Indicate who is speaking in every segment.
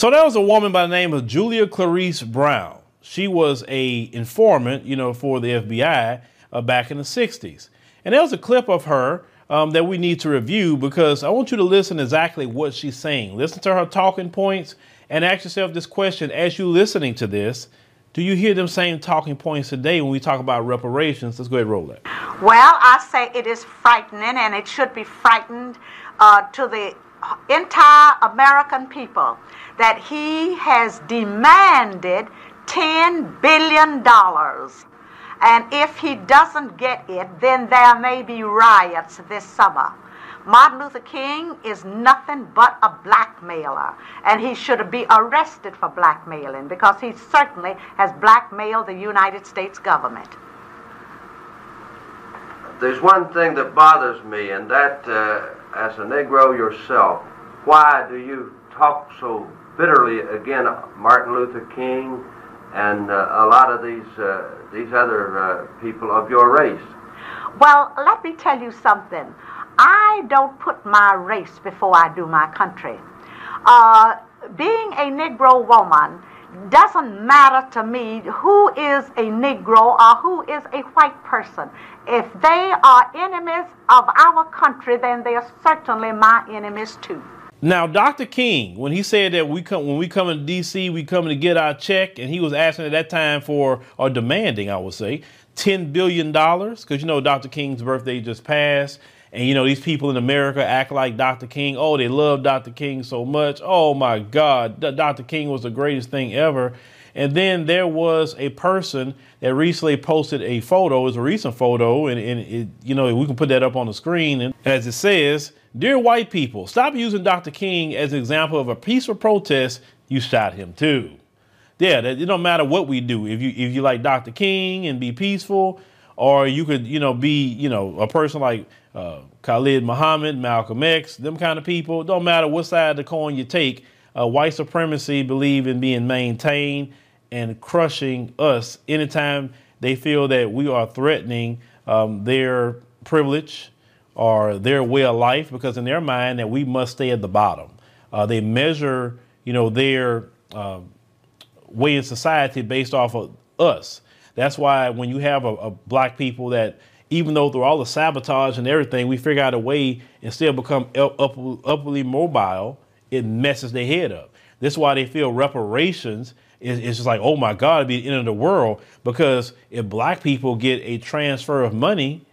Speaker 1: So there was a woman by the name of Julia Clarice Brown. She was a informant, you know, for the FBI uh, back in the 60s. And there was a clip of her um, that we need to review because I want you to listen exactly what she's saying. Listen to her talking points and ask yourself this question as you're listening to this. Do you hear them same talking points today when we talk about reparations? Let's go ahead and roll that.
Speaker 2: Well, I say it is frightening and it should be frightened uh, to the entire American people that he has demanded $10 billion. And if he doesn't get it, then there may be riots this summer. Martin Luther King is nothing but a blackmailer, and he should be arrested for blackmailing because he certainly has blackmailed the United States government.
Speaker 3: There's one thing that bothers me, and that, uh, as a Negro yourself, why do you talk so bitterly against Martin Luther King and uh, a lot of these uh, these other uh, people of your race?
Speaker 2: Well, let me tell you something. I don't put my race before I do my country. Uh, being a Negro woman doesn't matter to me who is a Negro or who is a white person. If they are enemies of our country, then they are certainly my enemies too.
Speaker 1: Now, Dr. King, when he said that we come when we come in D.C., we come to get our check, and he was asking at that time for or demanding, I would say, ten billion dollars, because you know Dr. King's birthday just passed, and you know these people in America act like Dr. King. Oh, they love Dr. King so much. Oh my God, Dr. King was the greatest thing ever. And then there was a person that recently posted a photo, it's a recent photo, and, and it, you know, we can put that up on the screen. And as it says, Dear white people, stop using Dr. King as an example of a peaceful protest. You shot him too. Yeah, it don't matter what we do. If you if you like Dr. King and be peaceful, or you could you know be you know a person like uh, Khalid Muhammad, Malcolm X, them kind of people. Don't matter what side of the coin you take. Uh, white supremacy believe in being maintained and crushing us anytime they feel that we are threatening um, their privilege or their way of life, because in their mind that we must stay at the bottom. Uh, they measure, you know, their uh, way in society based off of us. That's why when you have a, a, black people that, even though through all the sabotage and everything, we figure out a way and still become up, up, upwardly mobile, it messes their head up. This is why they feel reparations is, is just like, oh my God, it'd be the end of the world. Because if black people get a transfer of money,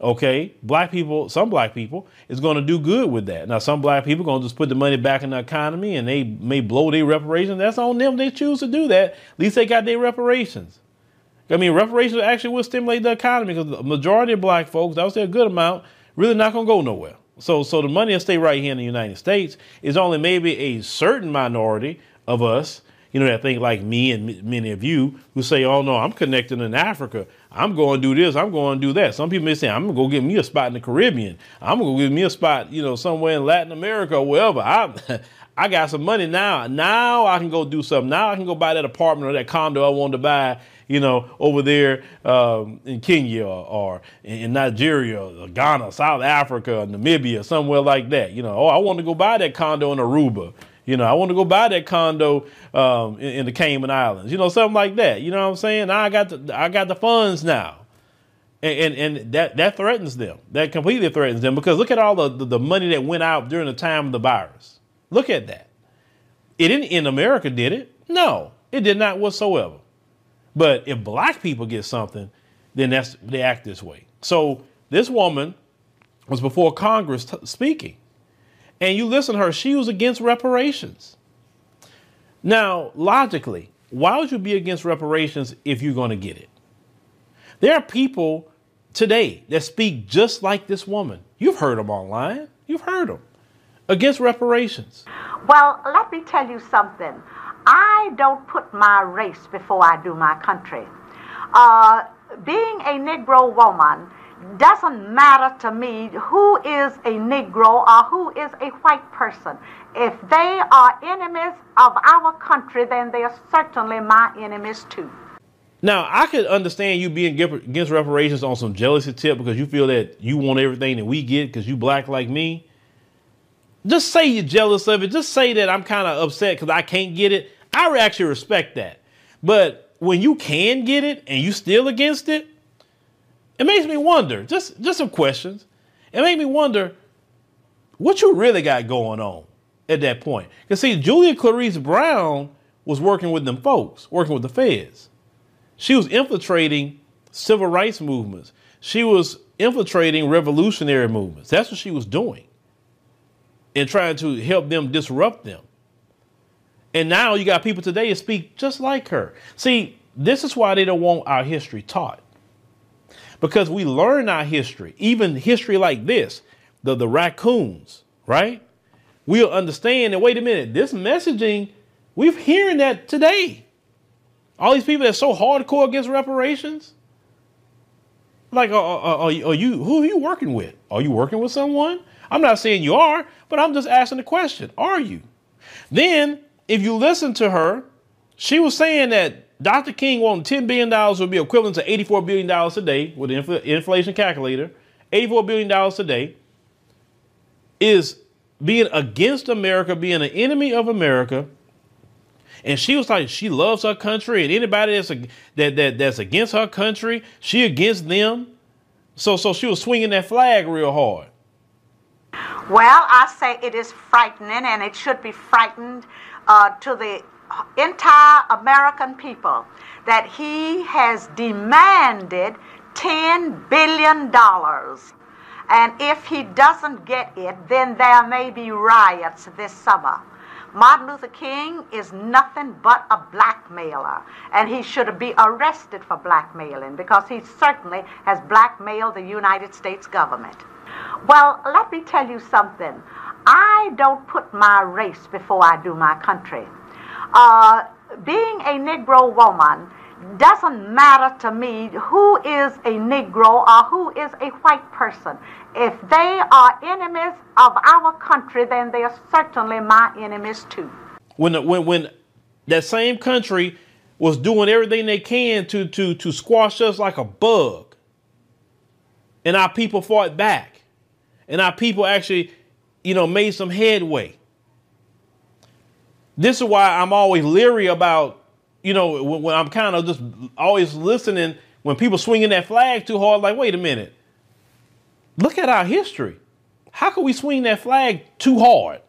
Speaker 1: okay, black people, some black people is going to do good with that. Now, some black people going to just put the money back in the economy and they may blow their reparations. That's on them. They choose to do that. At least they got their reparations. I mean, reparations actually will stimulate the economy because the majority of black folks, that was say a good amount, really not going to go nowhere. So, so the money will stay right here in the United States. Is only maybe a certain minority of us you know, that think like me and many of you who say, oh no, I'm connected in Africa. I'm going to do this. I'm going to do that. Some people may say, I'm going to go get me a spot in the Caribbean. I'm going to get me a spot, you know, somewhere in Latin America or wherever. I, I got some money now. Now I can go do something. Now I can go buy that apartment or that condo I wanted to buy, you know, over there um, in Kenya or in Nigeria, or Ghana, South Africa, Namibia, somewhere like that. You know, oh, I want to go buy that condo in Aruba. You know, I want to go buy that condo um, in, in, the Cayman Islands. You know, something like that. You know what I'm saying? I got the I got the funds now, and and, and that that threatens them. That completely threatens them because look at all the, the, the money that went out during the time of the virus. Look at that. It didn't in America, did it? No, it did not whatsoever. But if black people get something, then that's they act this way. So this woman was before Congress t- speaking and you listen to her, she was against reparations. Now, logically, why would you be against reparations if you're going to get it? There are people today that speak just like this woman. You've heard them online. You've heard them against reparations.
Speaker 2: Well, let me tell you something. I don't put my race before I do my country. Uh, being a Negro woman, doesn't matter to me who is a Negro or who is a white person. If they are enemies of our country, then they are certainly my enemies too.
Speaker 1: Now, I could understand you being against reparations on some jealousy tip because you feel that you want everything that we get because you black like me. just say you're jealous of it. Just say that I'm kind of upset because I can't get it. I actually respect that. But when you can get it and you still against it, it makes me wonder. Just just some questions. It made me wonder what you really got going on at that point. Because see, Julia Clarice Brown was working with them folks, working with the feds. She was infiltrating civil rights movements. She was infiltrating revolutionary movements. That's what she was doing. And trying to help them disrupt them. And now you got people today that speak just like her. See, this is why they don't want our history taught. Because we learn our history, even history like this, the, the raccoons, right? We'll understand that, wait a minute, this messaging, we're hearing that today. All these people that's so hardcore against reparations. Like, are, are, are, you, who are you working with? Are you working with someone? I'm not saying you are, but I'm just asking the question. Are you? Then if you listen to her, she was saying that Dr. King wanting $10 billion would be equivalent to $84 billion a day with the infl- inflation calculator. $84 billion a day is being against America, being an enemy of America. And she was like, she loves her country, and anybody that's a, that, that that's against her country, she against them. So so she was swinging that flag real hard.
Speaker 2: Well, I say it is frightening, and it should be frightened uh, to the entire American people that he has demanded $10 billion. And if he doesn't get it, then there may be riots this summer. Martin Luther King is nothing but a blackmailer, and he should be arrested for blackmailing because he certainly has blackmailed the United States government. Well, let me tell you something. I don't put my race before I do my country. Uh, being a Negro woman doesn't matter to me who is a Negro or who is a white person. If they are enemies of our country, then they are certainly my enemies too.
Speaker 1: When, when, when that same country was doing everything they can to, to, to squash us like a bug, and our people fought back, and our people actually you know, made some headway. This is why I'm always leery about, you know, when, when I'm kind of just always listening when people swinging that flag too hard. Like, wait a minute, look at our history. How can we swing that flag too hard?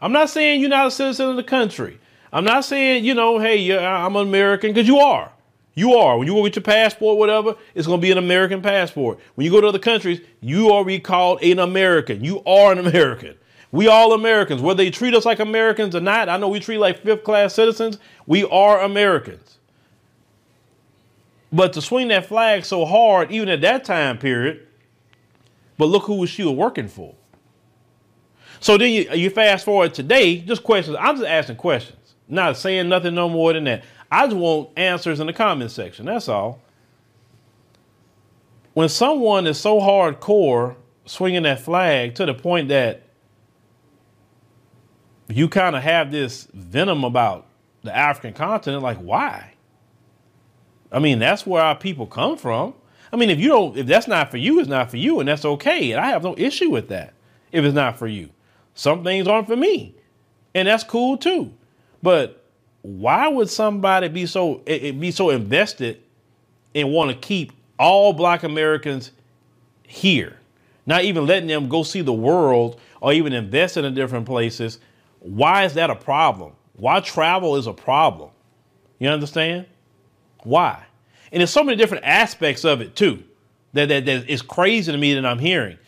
Speaker 1: I'm not saying you're not a citizen of the country. I'm not saying, you know, hey, I'm an American, because you are. You are. When you go get your passport, whatever, it's going to be an American passport. When you go to other countries, you are be called an American. You are an American. We all Americans, whether they treat us like Americans or not. I know we treat like fifth class citizens. We are Americans. But to swing that flag so hard, even at that time period, but look who she was working for. So then you, you fast forward today, just questions. I'm just asking questions, not saying nothing no more than that. I just want answers in the comment section. That's all. When someone is so hardcore swinging that flag to the point that you kind of have this venom about the African continent, like why? I mean, that's where our people come from. I mean, if you don't, if that's not for you, it's not for you, and that's okay. And I have no issue with that if it's not for you. Some things aren't for me, and that's cool too. But why would somebody be so eh, eh, be so invested and want to keep all black Americans here? Not even letting them go see the world or even invest in different places. Why is that a problem? Why travel is a problem? You understand? Why? And there's so many different aspects of it too that, that, that is crazy to me that I'm hearing.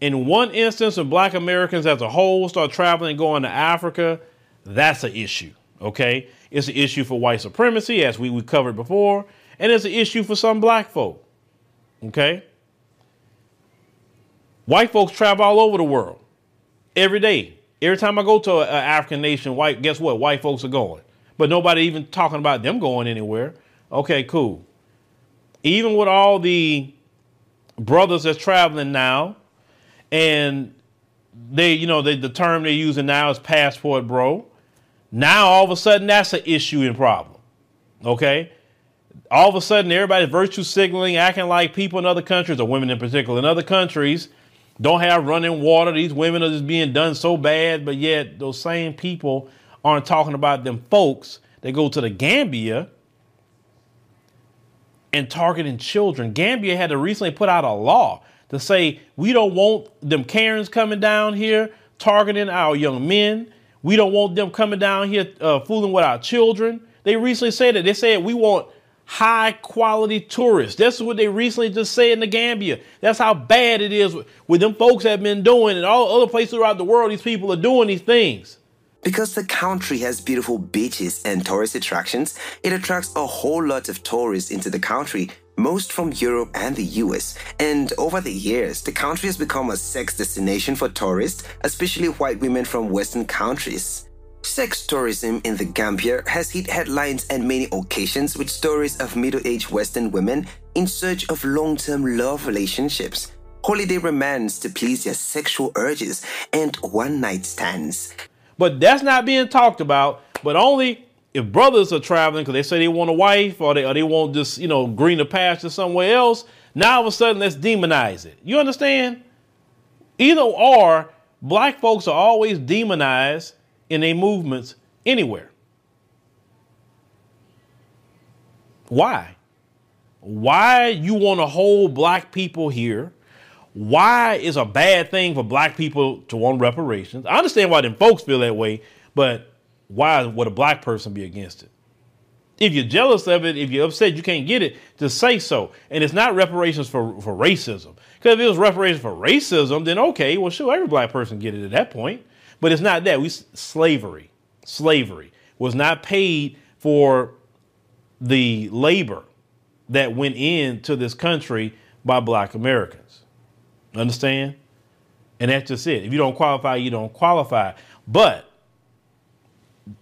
Speaker 1: In one instance, when black Americans as a whole start traveling and going to Africa, that's an issue. Okay. It's an issue for white supremacy, as we, we covered before, and it's an issue for some black folk. Okay? White folks travel all over the world every day. Every time I go to an African nation, white, guess what? White folks are going. But nobody even talking about them going anywhere. Okay, cool. Even with all the brothers that's traveling now, and they, you know, they, the term they're using now is passport bro. Now all of a sudden that's an issue and problem. Okay? All of a sudden everybody's virtue signaling, acting like people in other countries, or women in particular, in other countries, don't have running water. These women are just being done so bad, but yet those same people aren't talking about them folks that go to the Gambia and targeting children. Gambia had to recently put out a law to say we don't want them Karens coming down here targeting our young men. We don't want them coming down here uh, fooling with our children. They recently said that. They said we want high quality tourists. That's what they recently just said in the Gambia. That's how bad it is with them folks have been doing and all other places throughout the world. These people are doing these things.
Speaker 4: Because the country has beautiful beaches and tourist attractions, it attracts a whole lot of tourists into the country, most from Europe and the US. And over the years, the country has become a sex destination for tourists, especially white women from Western countries. Sex tourism in the Gambia has hit headlines on many occasions with stories of middle aged Western women in search of long term love relationships, holiday romance to please their sexual urges, and one night stands.
Speaker 1: But that's not being talked about, but only if brothers are traveling because they say they want a wife or they, or they want just, you know, greener pasture somewhere else. Now all of a sudden, let's demonize it. You understand? Either or, black folks are always demonized in their movements anywhere. Why? Why you want to hold black people here? Why is a bad thing for black people to want reparations? I understand why them folks feel that way, but why would a black person be against it? If you're jealous of it, if you're upset you can't get it, just say so. And it's not reparations for, for racism. Because if it was reparations for racism, then okay, well, sure, every black person get it at that point. But it's not that. We slavery, slavery was not paid for the labor that went into this country by black Americans. Understand? And that's just it. If you don't qualify, you don't qualify. But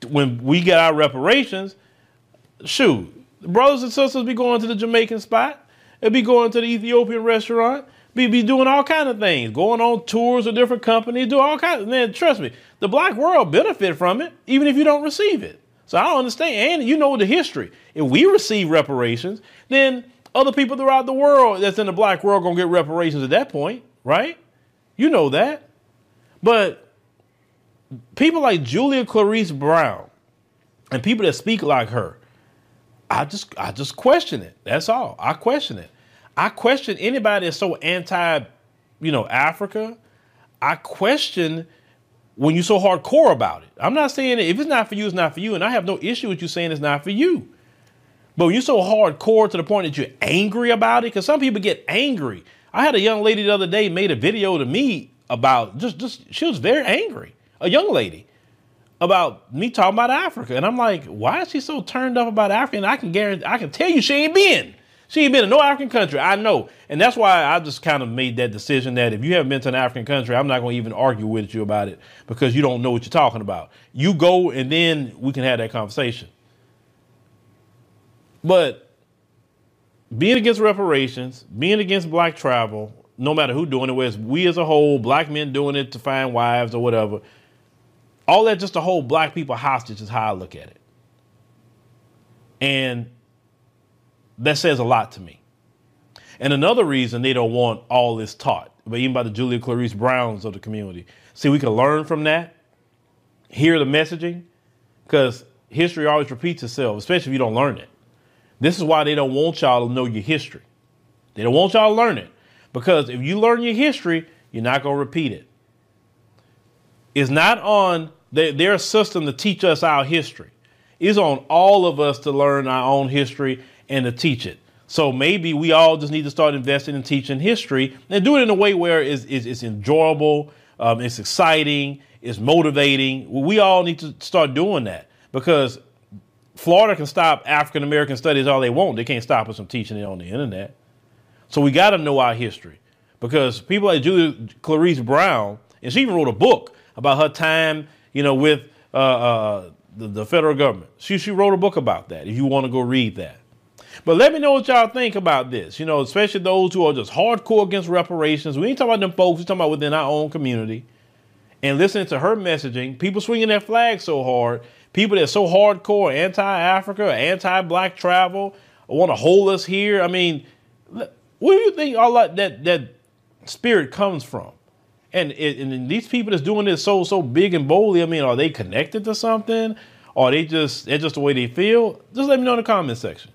Speaker 1: when we get our reparations, shoot, brothers and sisters be going to the Jamaican spot. They'll be going to the Ethiopian restaurant be, be doing all kind of things, going on tours with different companies, do all kinds. Of, man, trust me, the black world benefit from it, even if you don't receive it. So I don't understand. And you know the history. If we receive reparations, then other people throughout the world that's in the black world gonna get reparations at that point, right? You know that. But people like Julia Clarice Brown and people that speak like her, I just I just question it. That's all. I question it. I question anybody that's so anti, you know, Africa. I question when you're so hardcore about it. I'm not saying if it's not for you, it's not for you, and I have no issue with you saying it's not for you. But when you're so hardcore to the point that you're angry about it, because some people get angry. I had a young lady the other day made a video to me about just just she was very angry. A young lady about me talking about Africa, and I'm like, why is she so turned up about Africa? And I can guarantee, I can tell you she ain't been. She ain't been in no African country. I know. And that's why I just kind of made that decision that if you haven't been to an African country, I'm not going to even argue with you about it because you don't know what you're talking about. You go and then we can have that conversation. But being against reparations, being against black travel, no matter who doing it, whether we as a whole, black men doing it to find wives or whatever, all that just to hold black people hostage is how I look at it. And that says a lot to me. And another reason they don't want all this taught, but even by the Julia Clarice Browns of the community. See, we can learn from that, hear the messaging, because history always repeats itself, especially if you don't learn it. This is why they don't want y'all to know your history. They don't want y'all to learn it. Because if you learn your history, you're not going to repeat it. It's not on their, their system to teach us our history. It's on all of us to learn our own history and to teach it. So maybe we all just need to start investing in teaching history and do it in a way where it's, it's, it's enjoyable, um, it's exciting, it's motivating. We all need to start doing that because Florida can stop African American studies all they want. They can't stop us from teaching it on the internet. So we got to know our history because people like Julia Clarice Brown, and she even wrote a book about her time, you know, with uh, uh, the, the federal government. She, she wrote a book about that if you want to go read that. But let me know what y'all think about this. You know, especially those who are just hardcore against reparations. We ain't talking about them folks. We talking about within our own community. And listening to her messaging, people swinging that flag so hard, people that so hardcore anti-Africa, anti-black travel, want to hold us here. I mean, where do you think all that that, that spirit comes from? And, and these people that's doing this so so big and boldly, I mean, are they connected to something? Or are they just it's just the way they feel? Just let me know in the comment section.